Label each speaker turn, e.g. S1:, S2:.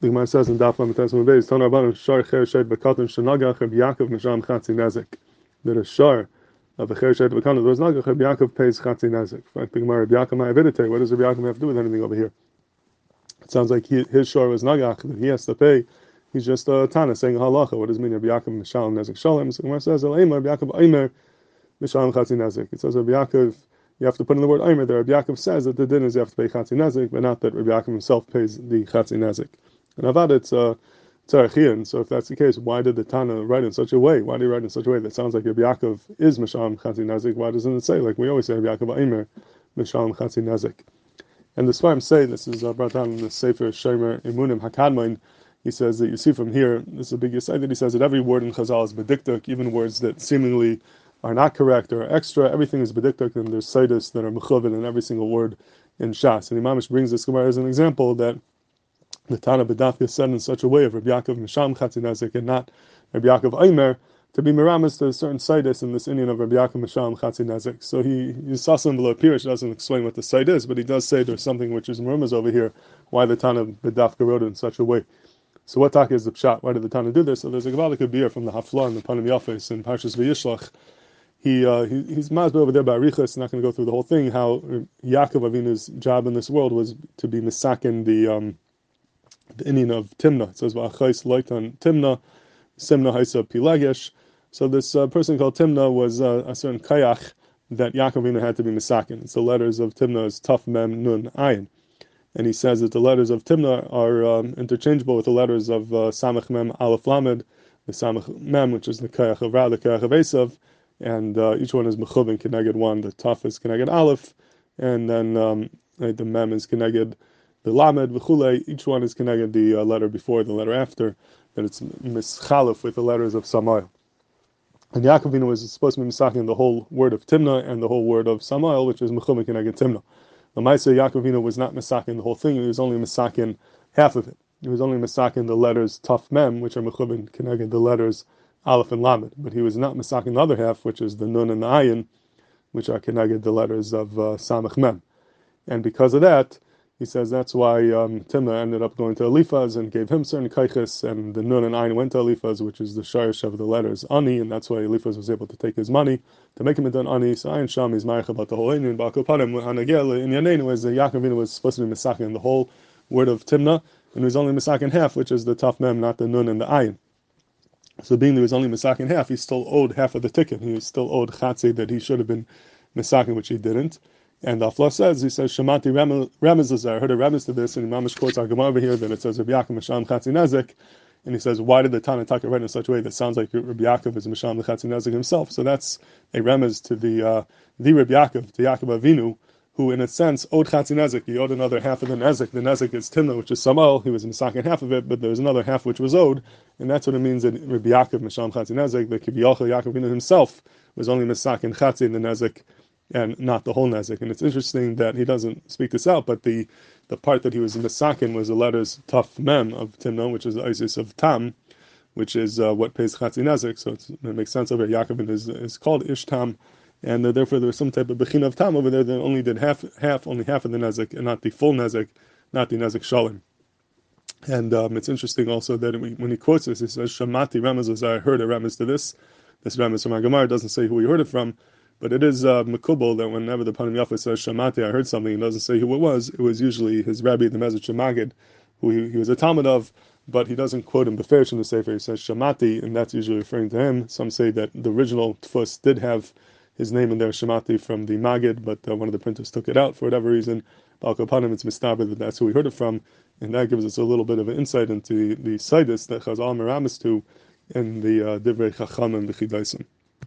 S1: The Gemara says in Daf Lamites Mubez, Ton Rabbanim Shar Cher Shed Bekatan Shenagach Reb Yaakov Misham Chatzi Nezik. That a Shar of a Cher Shed Bekatan, there was Nagach, Reb Yaakov pays Chatzi Nezik. In the Gemara, Reb Yaakov Ma'avidite, what does Reb Yaakov have to do with anything over here? It sounds like he, his Shar was Nagach, that he has to pay. He's just a Tana saying halacha. What does mean, Reb Yaakov Misham Nezik Shalem? The Gemara says, El Eimer, Reb Yaakov Eimer Misham Chatzi Nezik. It says Reb Yaakov you have to put in the word Eimer there. Rabbi Yaakov says that the din is you have to pay Chatzi Nezik, but not that Rabbi Yaakov himself pays the Chatzi Nezik. And Avad, it's uh. So if that's the case, why did the Tana write in such a way? Why did he write in such a way that sounds like Rabbi Yaakov is Misham Chatzi Nazik? Why doesn't it say, like we always say, Rabbi Yaakov Eimer, Misham Chatzi Nazik? And the Svarim say, this is uh, brought down in the Sefer Shemer Imunim Hakadmain, he says that you see from here, this is a big aside that he says that every word in Chazal is bediktuk, even words that seemingly are not correct or extra, everything is bediktuk, and there's sidus that are mechovin in every single word in Shas. And Imamish brings this Gemara as an example that the Tana B'daf is said in such a way of Rabbi Yaakov Misham Chatzinazik and not Rabbi Yaakov Aimer to be miramis to a certain sidus in this Indian of Rabbi Yaakov Misham Chatzinazik. So he, saw some below Pirish doesn't explain what the site is, but he does say there's something which is miramas over here, why the Tana B'daf wrote it in such a way. So what tak is the pshat? Why did the Tana do this? So there's a Gavalik beer from the Hafla and the Panim Yafes in Parshas Vayishlach. He, uh, he he's mazbe over there by Arichas, not going to go through the whole thing. How Yaakov Avinu's job in this world was to be misakin the um, the Indian of Timna. It says Va'achais Loitan Timna, Simna Haisa Pilagesh. So this uh, person called Timna was uh, a certain kayach that Yaakov Avinu had to be misakin. It's the letters of Timna is Taf Mem Nun Ayin. And he says that the letters of Timna are um, interchangeable with the letters of uh, Samach Mem Aleph Lamed, the Samach Mem, which is the kayach of Ra, the kayach of Esav, and uh, each one is mechuvin keneged one. The taf is keneged aleph, and then um, the mem is keneged the lamed v'chule. Each one is keneged the uh, letter before, the letter after. That it's mischalef with the letters of Samael. And Yaakov Avinu was supposed to be misakin the whole word of Timna and the whole word of Samael, which is mechuvin keneged Timna. The Maisa Yaakov Avinu was not misakin the whole thing; he was only misakin half of it. He was only misakin the letters taf mem, which are mechuvin keneged the letters Aleph and Lamed, but he was not misaking the other half, which is the Nun and the Ayin, which are connected the letters of uh, Samach Mem. And because of that, he says that's why um, Timna ended up going to Eliphaz and gave him certain kaiches, and the Nun and Ayin went to Eliphaz, which is the shirish of the letters Ani, and that's why Eliphaz was able to take his money to make him into an Ani. So Ayin Sham is Marich about the whole Indian. Ba'akopanim, Hanagel, in was the Yaakov Avinu was supposed to be misaking the whole word of Timna, and he was only misaking half, which is the Taf Mem, not the Nun and the Ayin. So being that he was only misakin half, he still owed half of the ticket. He was still owed chatzeh that he should have been misakin, which he didn't. And the Afla says, he says, Shamati Ramaz I heard a Ramaz to this, and Mamish quotes our Gemara over here that it says, Rabbi Yaakov Misham Chatzi Nezik. And he says, why did the Tana Taka write in such a way that sounds like Rabbi Yaakov is Misham Chatzi Nezik himself? So that's a remez to the, uh, the Rabbi Yaakov, to Yaakov Avinu, who in a sense owed Chatzi Nezik. He owed another half of the Nezik. The Nezik is Timna, which is Samal. He was in the second half of it, but there's another half which was owed. And that's what it means that Rabbi Yaakov, Misham Chatzi Nezik, the Kiviyachal Yaakov himself, was only Misakin Chatzi in the Nezik and not the whole Nezik. And it's interesting that he doesn't speak this out, but the, the part that he was in the Sakin was the letters Taf Mem of Timna, which is the Isis of Tam, which is uh, what pays Chatzi Nezik. So it makes sense over here. Yaakov is, is called Ishtam and uh, therefore there was some type of bechin of tam over there that only did half, half, only half of the nezik, and not the full nezik, not the nezik shalim. And um, it's interesting also that when he quotes this, he says, "Shamati Ramaz I heard a Ramaz to this." This Ramaz from Agamar doesn't say who he heard it from, but it is uh, makubal that whenever the Panim Yafa says Shamati, I heard something, he doesn't say who it was. It was usually his rabbi, the Mezritcher Magid, who he, he was a Talmud of, but he doesn't quote him beferish in the Sefer. He says Shamati, and that's usually referring to him. Some say that the original Tfus did have his name in there, Shamati, from the Magid, but uh, one of the printers took it out for whatever reason. Balkapanim, it's Mistaber that that's who we heard it from, and that gives us a little bit of an insight into the, the Sidus that Chazal Meramis to in the uh, Divrei Chacham and the Chidaisim.